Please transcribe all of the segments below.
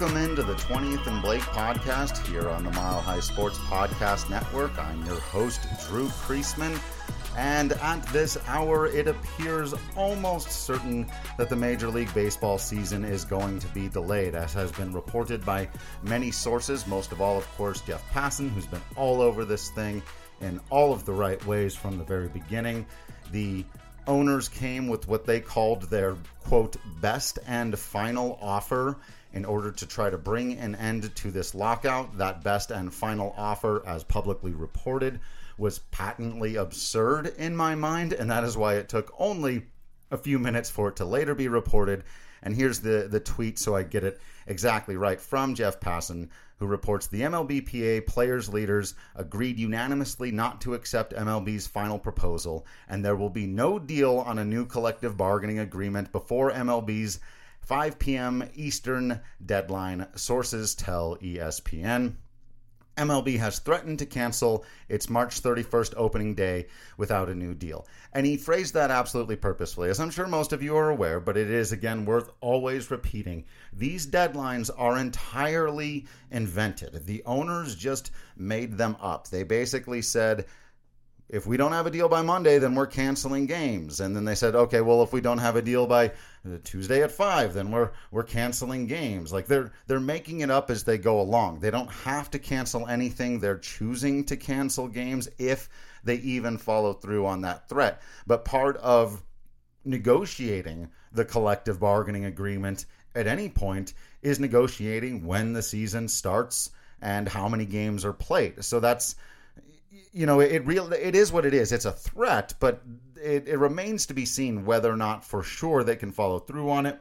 Welcome into the 20th and Blake podcast here on the Mile High Sports Podcast Network. I'm your host, Drew Creasman. And at this hour, it appears almost certain that the Major League Baseball season is going to be delayed, as has been reported by many sources. Most of all, of course, Jeff Passan, who's been all over this thing in all of the right ways from the very beginning. The owners came with what they called their quote best and final offer in order to try to bring an end to this lockout. That best and final offer, as publicly reported, was patently absurd in my mind, and that is why it took only a few minutes for it to later be reported. And here's the, the tweet so I get it exactly right from Jeff Passan, who reports the MLBPA players' leaders agreed unanimously not to accept MLB's final proposal, and there will be no deal on a new collective bargaining agreement before MLB's 5 p.m. Eastern deadline, sources tell ESPN. MLB has threatened to cancel its March 31st opening day without a new deal. And he phrased that absolutely purposefully, as I'm sure most of you are aware, but it is, again, worth always repeating. These deadlines are entirely invented. The owners just made them up. They basically said, if we don't have a deal by Monday, then we're canceling games. And then they said, okay, well, if we don't have a deal by uh, Tuesday at five, then we're we're canceling games. Like they're they're making it up as they go along. They don't have to cancel anything. They're choosing to cancel games if they even follow through on that threat. But part of negotiating the collective bargaining agreement at any point is negotiating when the season starts and how many games are played. So that's you know, it real it is what it is. It's a threat, but it, it remains to be seen whether or not for sure they can follow through on it.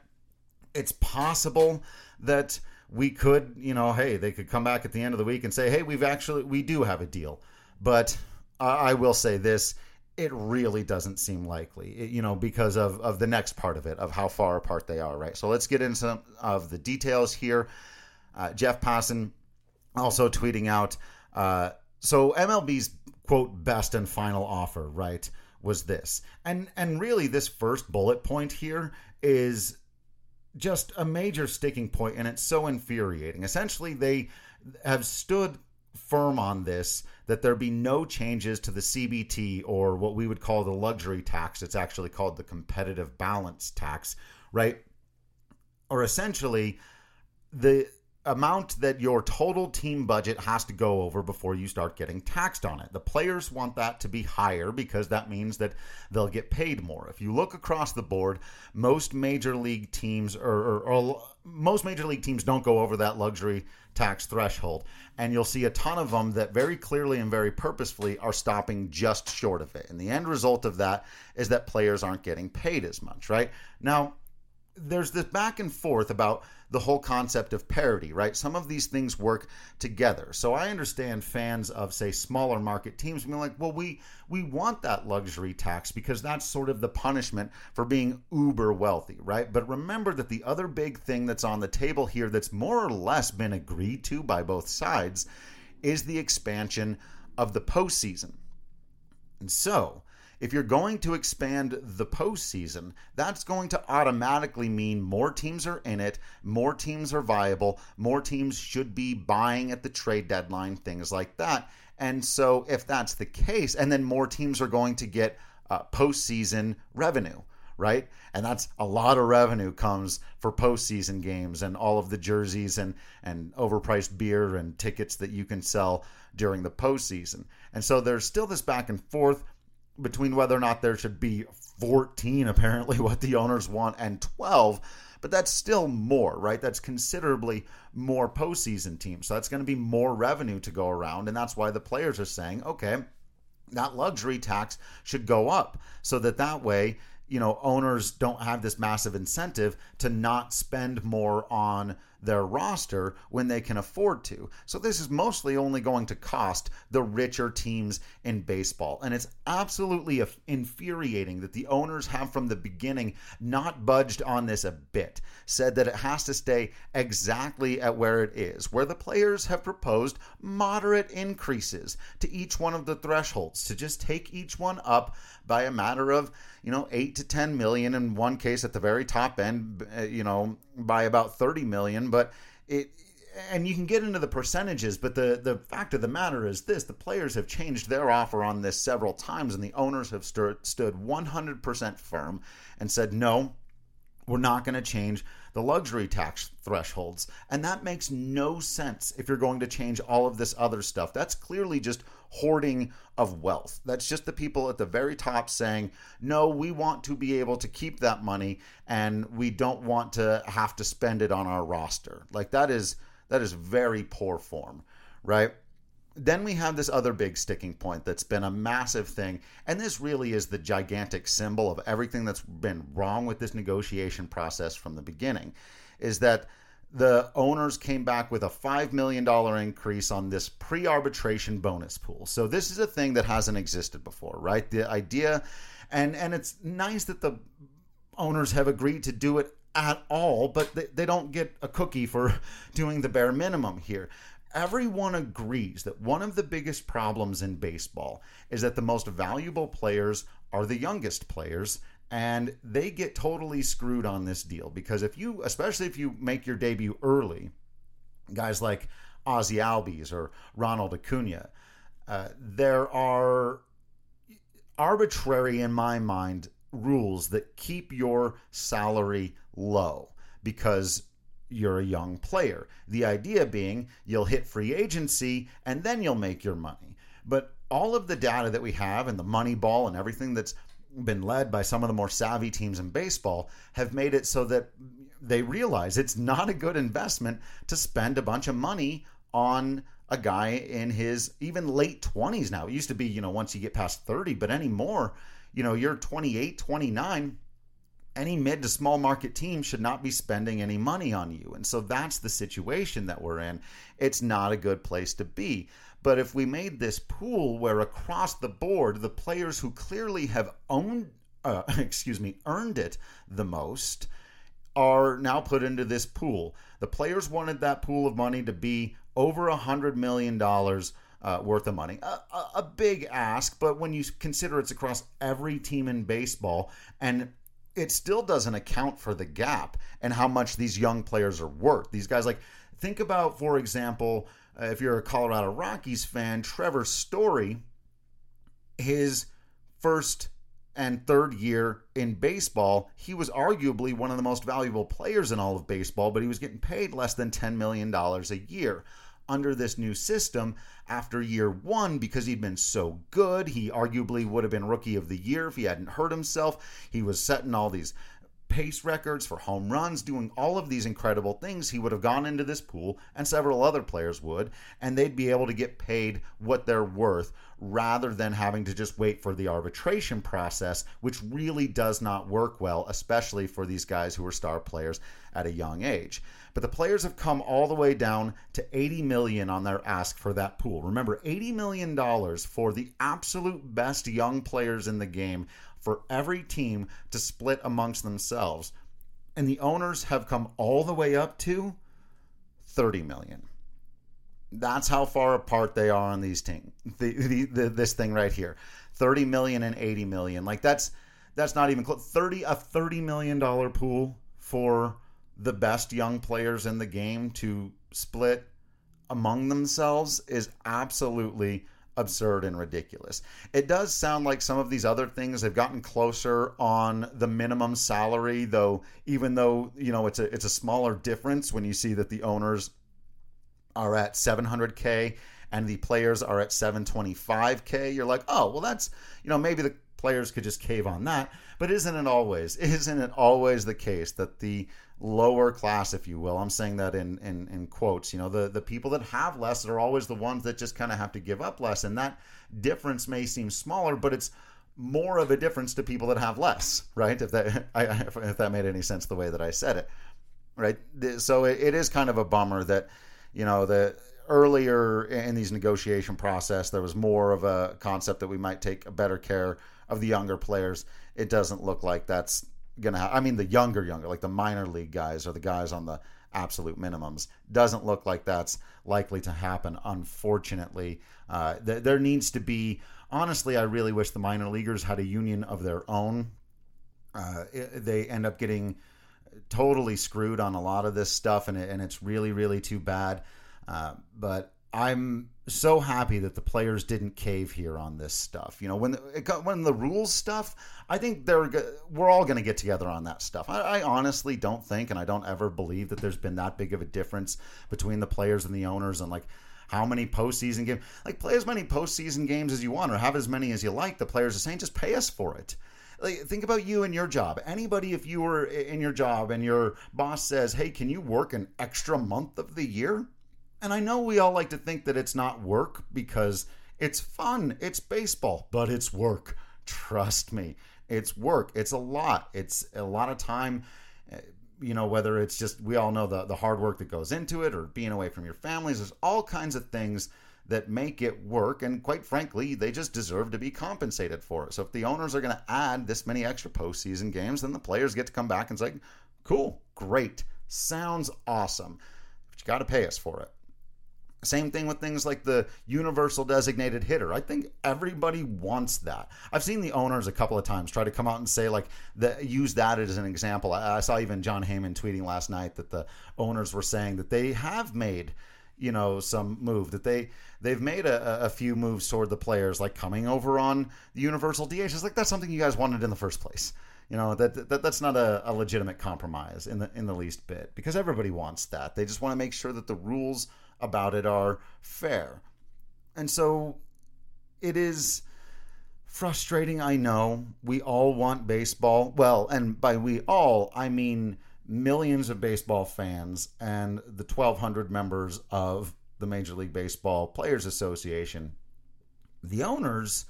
It's possible that we could, you know, hey, they could come back at the end of the week and say, hey, we've actually we do have a deal. But I will say this: it really doesn't seem likely, it, you know, because of of the next part of it, of how far apart they are, right? So let's get into some of the details here. Uh, Jeff Passan also tweeting out. Uh, so MLB's quote best and final offer, right, was this. And and really this first bullet point here is just a major sticking point and it's so infuriating. Essentially they have stood firm on this that there be no changes to the CBT or what we would call the luxury tax. It's actually called the competitive balance tax, right? Or essentially the amount that your total team budget has to go over before you start getting taxed on it. The players want that to be higher because that means that they'll get paid more. If you look across the board, most major league teams or, or, or most major league teams don't go over that luxury tax threshold. And you'll see a ton of them that very clearly and very purposefully are stopping just short of it. And the end result of that is that players aren't getting paid as much, right? Now, there's this back and forth about the whole concept of parity, right? Some of these things work together. So I understand fans of say smaller market teams being like, well, we we want that luxury tax because that's sort of the punishment for being uber wealthy, right? But remember that the other big thing that's on the table here that's more or less been agreed to by both sides is the expansion of the postseason. And so, if you're going to expand the postseason, that's going to automatically mean more teams are in it, more teams are viable, more teams should be buying at the trade deadline, things like that. And so, if that's the case, and then more teams are going to get uh, postseason revenue, right? And that's a lot of revenue comes for postseason games and all of the jerseys and and overpriced beer and tickets that you can sell during the postseason. And so there's still this back and forth between whether or not there should be 14, apparently, what the owners want, and 12. But that's still more, right? That's considerably more postseason teams. So that's going to be more revenue to go around. And that's why the players are saying, okay, that luxury tax should go up so that that way you know owners don't have this massive incentive to not spend more on their roster when they can afford to. So this is mostly only going to cost the richer teams in baseball. And it's absolutely infuriating that the owners have from the beginning not budged on this a bit. Said that it has to stay exactly at where it is, where the players have proposed moderate increases to each one of the thresholds to just take each one up by a matter of you know, eight to 10 million in one case at the very top end, uh, you know, by about 30 million. But it and you can get into the percentages, but the the fact of the matter is this: the players have changed their offer on this several times, and the owners have stood stood 100% firm and said no. We're not going to change the luxury tax thresholds. And that makes no sense if you're going to change all of this other stuff. That's clearly just hoarding of wealth. That's just the people at the very top saying, no, we want to be able to keep that money and we don't want to have to spend it on our roster. Like that is that is very poor form, right? Then we have this other big sticking point that's been a massive thing. And this really is the gigantic symbol of everything that's been wrong with this negotiation process from the beginning is that the owners came back with a $5 million increase on this pre arbitration bonus pool. So, this is a thing that hasn't existed before, right? The idea, and, and it's nice that the owners have agreed to do it at all, but they, they don't get a cookie for doing the bare minimum here. Everyone agrees that one of the biggest problems in baseball is that the most valuable players are the youngest players and they get totally screwed on this deal because if you especially if you make your debut early guys like Ozzie Albies or Ronald Acuna uh, there are arbitrary in my mind rules that keep your salary low because you're a young player. The idea being you'll hit free agency and then you'll make your money. But all of the data that we have and the money ball and everything that's been led by some of the more savvy teams in baseball have made it so that they realize it's not a good investment to spend a bunch of money on a guy in his even late 20s now. It used to be, you know, once you get past 30, but anymore, you know, you're 28, 29 any mid to small market team should not be spending any money on you. And so that's the situation that we're in. It's not a good place to be. But if we made this pool where across the board, the players who clearly have owned, uh, excuse me, earned it the most are now put into this pool. The players wanted that pool of money to be over a hundred million dollars. Uh, worth of money. A, a, a, big ask, but when you consider it's across every team in baseball, and it still doesn't account for the gap and how much these young players are worth. These guys, like, think about, for example, uh, if you're a Colorado Rockies fan, Trevor Story, his first and third year in baseball, he was arguably one of the most valuable players in all of baseball, but he was getting paid less than $10 million a year under this new system after year one because he'd been so good. He arguably would have been rookie of the year if he hadn't hurt himself. He was setting all these pace records for home runs, doing all of these incredible things, he would have gone into this pool, and several other players would, and they'd be able to get paid what they're worth rather than having to just wait for the arbitration process, which really does not work well, especially for these guys who are star players at a young age. But the players have come all the way down to 80 million on their ask for that pool. Remember, 80 million dollars for the absolute best young players in the game for every team to split amongst themselves. And the owners have come all the way up to 30 million. That's how far apart they are on these teams. The, the, the, this thing right here, 30 million and 80 million. Like that's that's not even close. 30 a 30 million dollar pool for the best young players in the game to split among themselves is absolutely absurd and ridiculous. It does sound like some of these other things have gotten closer on the minimum salary though even though, you know, it's a it's a smaller difference when you see that the owners are at 700k and the players are at 725k, you're like, "Oh, well that's, you know, maybe the players could just cave on that." But isn't it always isn't it always the case that the lower class, if you will. I'm saying that in, in, in quotes. You know, the, the people that have less are always the ones that just kind of have to give up less. And that difference may seem smaller, but it's more of a difference to people that have less, right? If that I, if that made any sense the way that I said it, right? So it, it is kind of a bummer that you know the earlier in these negotiation process there was more of a concept that we might take a better care of the younger players. It doesn't look like that's gonna have, I mean the younger younger like the minor league guys or the guys on the absolute minimums doesn't look like that's likely to happen unfortunately uh, th- there needs to be honestly I really wish the minor leaguers had a union of their own uh, it, they end up getting totally screwed on a lot of this stuff, and it, and it's really really too bad. Uh, but I'm so happy that the players didn't cave here on this stuff. You know, when the, it, when the rules stuff, I think they're we're all going to get together on that stuff. I, I, honestly don't think, and I don't ever believe that there's been that big of a difference between the players and the owners, and like how many postseason games. Like play as many postseason games as you want, or have as many as you like. The players are saying, just pay us for it. Like, think about you and your job. Anybody, if you were in your job and your boss says, "Hey, can you work an extra month of the year?" And I know we all like to think that it's not work because it's fun, it's baseball, but it's work. Trust me, it's work. It's a lot. It's a lot of time. Eh, you know, whether it's just we all know the the hard work that goes into it, or being away from your families. There's all kinds of things that make it work, and quite frankly, they just deserve to be compensated for it. So if the owners are going to add this many extra postseason games, then the players get to come back and say, "Cool, great, sounds awesome," but you got to pay us for it. Same thing with things like the universal designated hitter. I think everybody wants that. I've seen the owners a couple of times try to come out and say like the, use that as an example. I, I saw even Jon Heyman tweeting last night that the owners were saying that they have made you know some move that they they've made a, a few moves toward the players like coming over on the universal DH. It's like that's something you guys wanted in the first place. You know that, that that's not a, a legitimate compromise in the in the least bit because everybody wants that. They just want to make sure that the rules about it are fair. And so it is frustrating, I know. We all want baseball. Well, and by we all, I mean millions of baseball fans and the 1,200 members of the Major League Baseball Players Association. The owners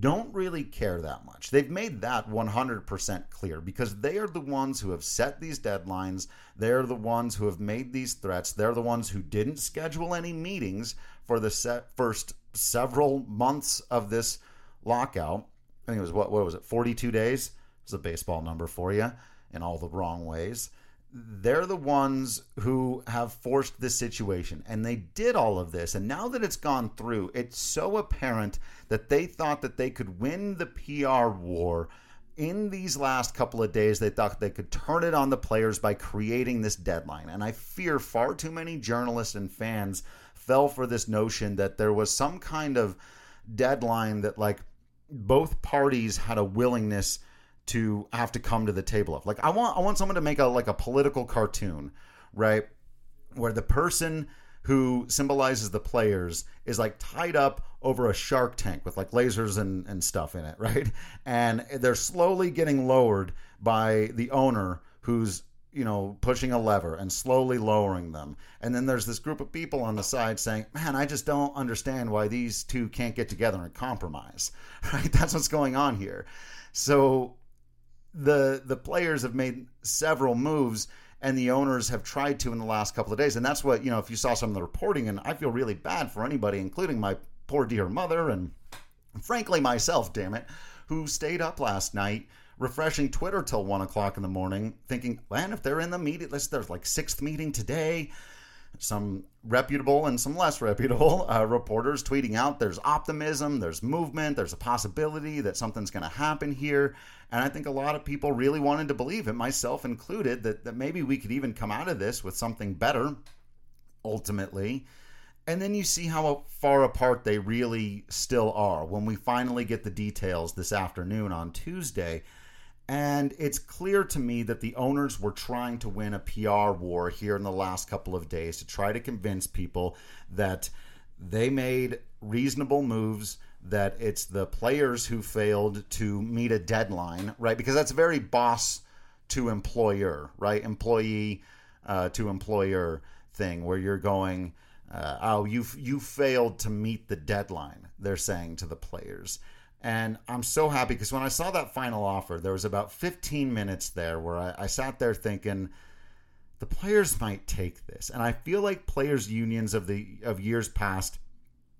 don't really care that much. They've made that 100% clear because they are the ones who have set these deadlines. They're the ones who have made these threats. They're the ones who didn't schedule any meetings for the first several months of this lockout. I think it was what what was it? 42 days. It's a baseball number for you in all the wrong ways they're the ones who have forced this situation and they did all of this. And now that it's gone through it's so apparent that they thought that they could win the PR war in these last couple of days. They thought they could turn it on the players by creating this deadline. And i fear far too many journalists and fans fell for this notion that there was some kind of deadline that like both parties had a willingness to have to come to the table of. Like I want I want someone to make a like a political cartoon, right? Where the person who symbolizes the players is like tied up over a shark tank with like lasers and, and stuff in it, right? And they're slowly getting lowered by the owner who's you know pushing a lever and slowly lowering them and then there's this group of people on the side saying man i just don't understand why these two can't get together and compromise right that's what's going on here so the the players have made several moves and the owners have tried to in the last couple of days. And that's what you know if you saw some of the reporting and i feel really bad for anybody including my poor dear mother and frankly myself damn it who stayed up last night refreshing twitter till one o'clock in the morning thinking man if they're in the meeting there's like sixth meeting today some reputable and some less reputable uh, reporters tweeting out there's optimism, there's movement, there's a possibility that something's going to happen here. And I think a lot of people really wanted to believe it, myself included, that, that maybe we could even come out of this with something better ultimately. And then you see how far apart they really still are when we finally get the details this afternoon on Tuesday. And it's clear to me that the owners were trying to win a PR war here in the last couple of days to try to convince people that they made reasonable moves, that it's the players who failed to meet a deadline, right? Because that's a very boss to employer, right? Employee uh, to employer thing where you're going, uh, oh, you you failed to meet the deadline. They're saying to the players, and I'm so happy because when I saw that final offer, there was about 15 minutes there where I, I, sat there thinking, the players might take this. And I feel like players' unions of the of years past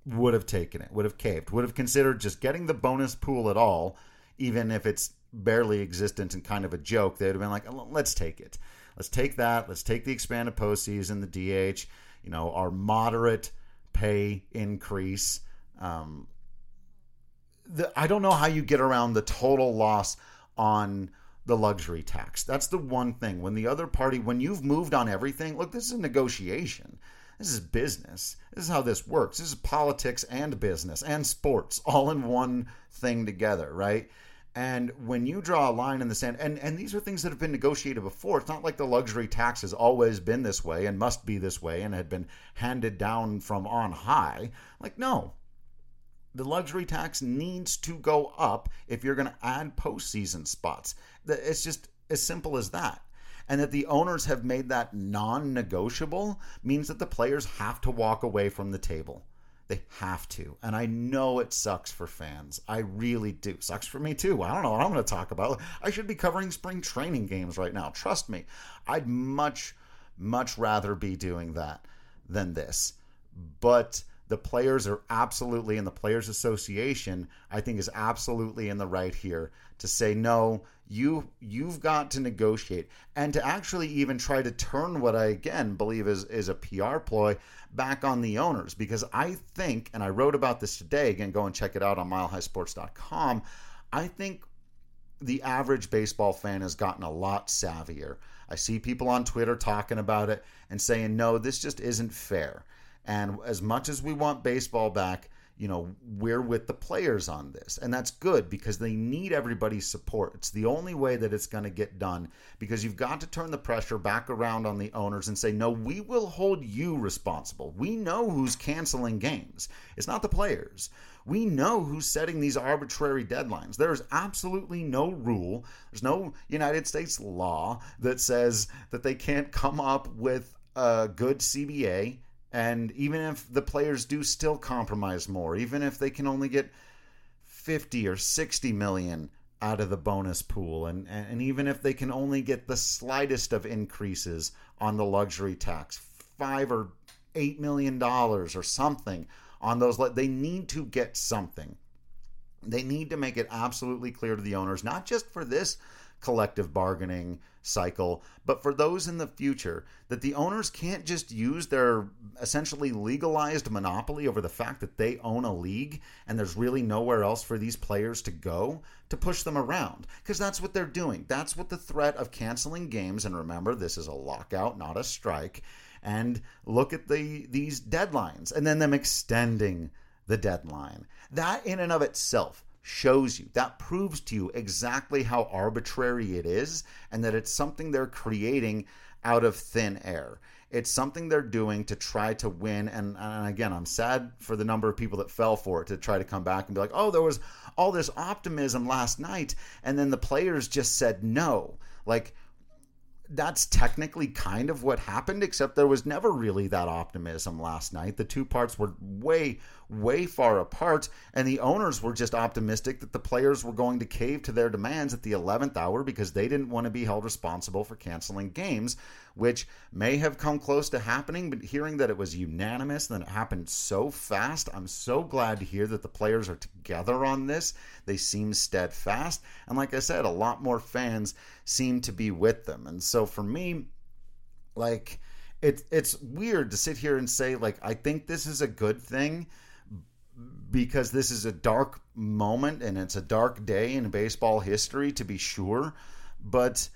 would have taken it, would have caved, would have considered just getting the bonus pool at all, even if it's barely existent and kind of a joke. They'd have been like, let's take it. Let's take that. Let's take the expanded postseason, the DH, you know, our moderate pay increase. Um, the, I don't know how you get around the total loss on the luxury tax. That's the one thing. When the other party, when you've moved on everything, look, this is a negotiation. This is business. This is how this works. This is politics and business and sports all in one thing together, right? And when you draw a line in the sand, and, and these are things that have been negotiated before. It's not like the luxury tax has always been this way and must be this way and had been handed down from on high. Like, no. The luxury tax needs to go up if you're going to add postseason spots. It's just as simple as that and that the owners have made that non negotiable means that the players have to walk away from the table. They have to. And I know it sucks for fans. I really do. Sucks for me too. I don't know what I'm going to talk about. I should be covering spring training games right now. Trust me. I'd much, much rather be doing that than this. But the players are absolutely, and the Players Association, I think, is absolutely in the right here to say no. You you've got to negotiate and to actually even try to turn what I again believe is is a PR ploy back on the owners because I think, and I wrote about this today. Again, go and check it out on milehighsports.com. I think the average baseball fan has gotten a lot savvier. I see people on Twitter talking about it and saying, no, this just isn't fair. And as much as we want baseball back, you know, we're with the players on this. And that's good because they need everybody's support. It's the only way that it's going to get done because you've got to turn the pressure back around on the owners and say, no, we will hold you responsible. We know who's canceling games, it's not the players. We know who's setting these arbitrary deadlines. There is absolutely no rule, there's no United States law that says that they can't come up with a good CBA and even if the players do still compromise more, even if they can only get 50 or 60 million out of the bonus pool, and, and even if they can only get the slightest of increases on the luxury tax, five or eight million dollars or something on those, they need to get something. They need to make it absolutely clear to the owners, not just for this collective bargaining cycle, but for those in the future, that the owners can't just use their essentially legalized monopoly over the fact that they own a league and there's really nowhere else for these players to go to push them around. Because that's what they're doing. That's what the threat of canceling games, and remember, this is a lockout, not a strike. And look at the these deadlines and then them extending the deadline. That in and of itself shows you, that proves to you exactly how arbitrary it is and that it's something they're creating out of thin air. It's something they're doing to try to win. And, and again, I'm sad for the number of people that fell for it to try to come back and be like, oh, there was all this optimism last night. And then the players just said no. Like, that's technically kind of what happened, except there was never really that optimism last night. The two parts were way, way far apart, and the owners were just optimistic that the players were going to cave to their demands at the 11th hour because they didn't want to be held responsible for canceling games, which may have come close to happening, but hearing that it was unanimous and it happened so fast, I'm so glad to hear that the players are together on this. They seem steadfast. And like I said, a lot more fans seem to be with them. And so for me, like, it, it's weird to sit here and say, like, I think this is a good thing because this is a dark moment and it's a dark day in baseball history, to be sure. But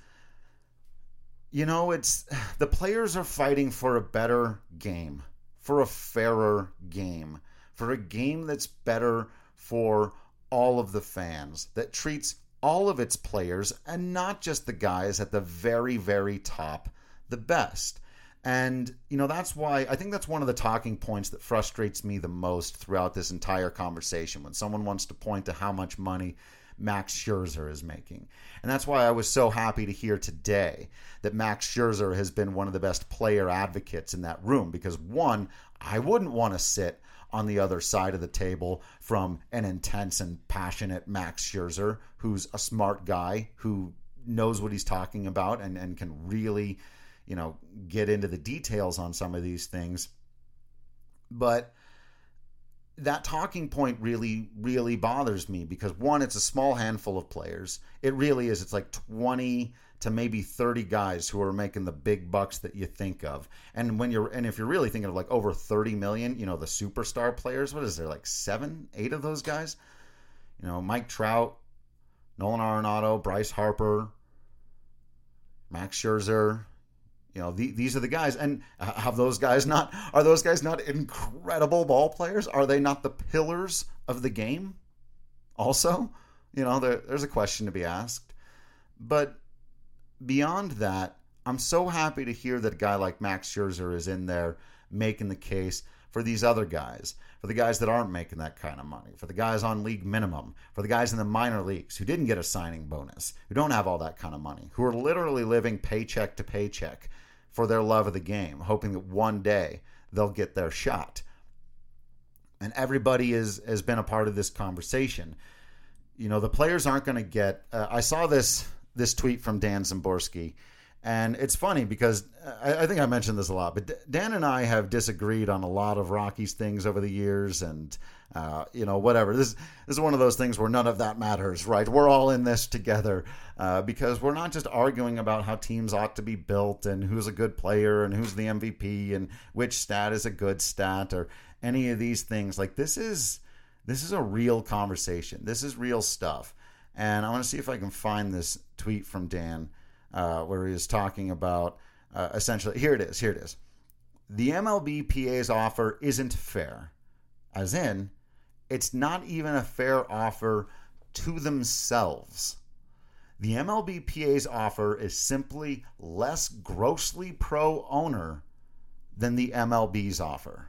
you know, it's the players are fighting for a better game, for a fairer game, for a game that's better for all of the fans, that treats all of its players and not just the guys at the very, very top the best. And, you know, that's why I think that's one of the talking points that frustrates me the most throughout this entire conversation when someone wants to point to how much money Max Scherzer is making. And that's why I was so happy to hear today that Max Scherzer has been one of the best player advocates in that room because, one, I wouldn't want to sit on the other side of the table from an intense and passionate Max Scherzer, who's a smart guy who knows what he's talking about and, and can really, you know, get into the details on some of these things. But that talking point really really bothers me because one it's a small handful of players. It really is. It's like 20 to maybe 30 guys who are making the big bucks that you think of. And when you're and if you're really thinking of like over 30 million you know the superstar players what is there like 7 8 of those guys? You know Mike Trout Nolan Arenado Bryce Harper Max Scherzer, you know, the, these are the guys, and have those guys not are those guys not incredible ball players? Are they not the pillars of the game? Also, you know, there, there's a question to be asked. But beyond that, I'm so happy to hear that a guy like Max Scherzer is in there making the case for these other guys, for the guys that aren't making that kind of money, for the guys on league minimum, for the guys in the minor leagues who didn't get a signing bonus, who don't have all that kind of money, who are literally living paycheck to paycheck for their love of the game, hoping that one day they'll get their shot. And everybody is has been a part of this conversation. You know, the players aren't going to get. Uh, I saw this this tweet from Dan Szymborski, and it's funny because I, I, think I mentioned this a lot, but Dan and I have disagreed on a lot of Rockies things over the years, and uh, you know, whatever. This, this is one of those things where none of that matters, right? We're all in this together uh, because we're not just arguing about how teams ought to be built and who's a good player and who's the MVP and which stat is a good stat or any of these things. Like this is this is a real conversation. This is real stuff. And I want to see if I can find this tweet from Dan uh, where he was talking about uh, essentially. Here it is. Here it is. The MLBPA's offer isn't fair, as in it's not even a fair offer to themselves. The MLBPA's offer is simply less grossly pro owner than the MLB's offer.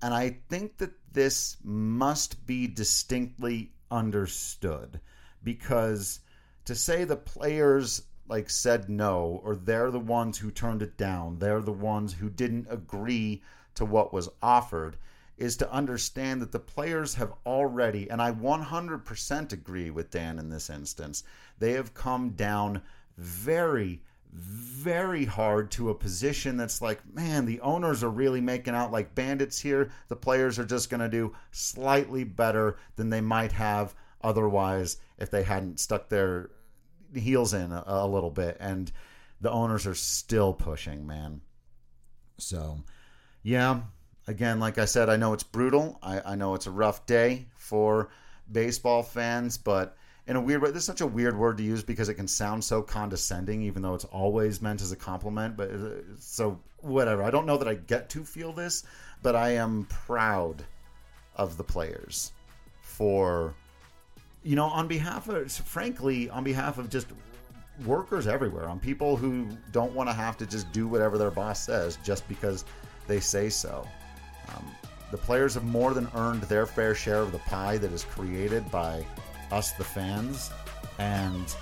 And I think that this must be distinctly understood because to say the players like said no or they're the ones who turned it down, they're the ones who didn't agree to what was offered is to understand that the players have already, and I 100% agree with Dan in this instance, they have come down very, very hard to a position that's like, man, the owners are really making out like bandits here. The players are just going to do slightly better than they might have otherwise if they hadn't stuck their heels in a, a little bit. And the owners are still pushing, man. So, yeah, again, like I said, I know it's brutal. I, I know it's a rough day for baseball fans, but in a weird way, this is such a weird word to use because it can sound so condescending, even though it's always meant as a compliment. But uh, so, whatever. I don't know that I get to feel this, but I am proud of the players for, you know, on behalf of, frankly, on behalf of just workers everywhere, on people who don't want to have to just do whatever their boss says just because they say so. Um, the players have more than earned their fair share of the pie that is created by us, the fans, and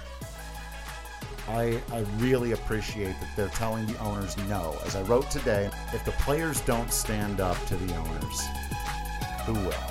I, I really appreciate that they're telling the owners no. As I wrote today, if the players don't stand up to the owners, who will?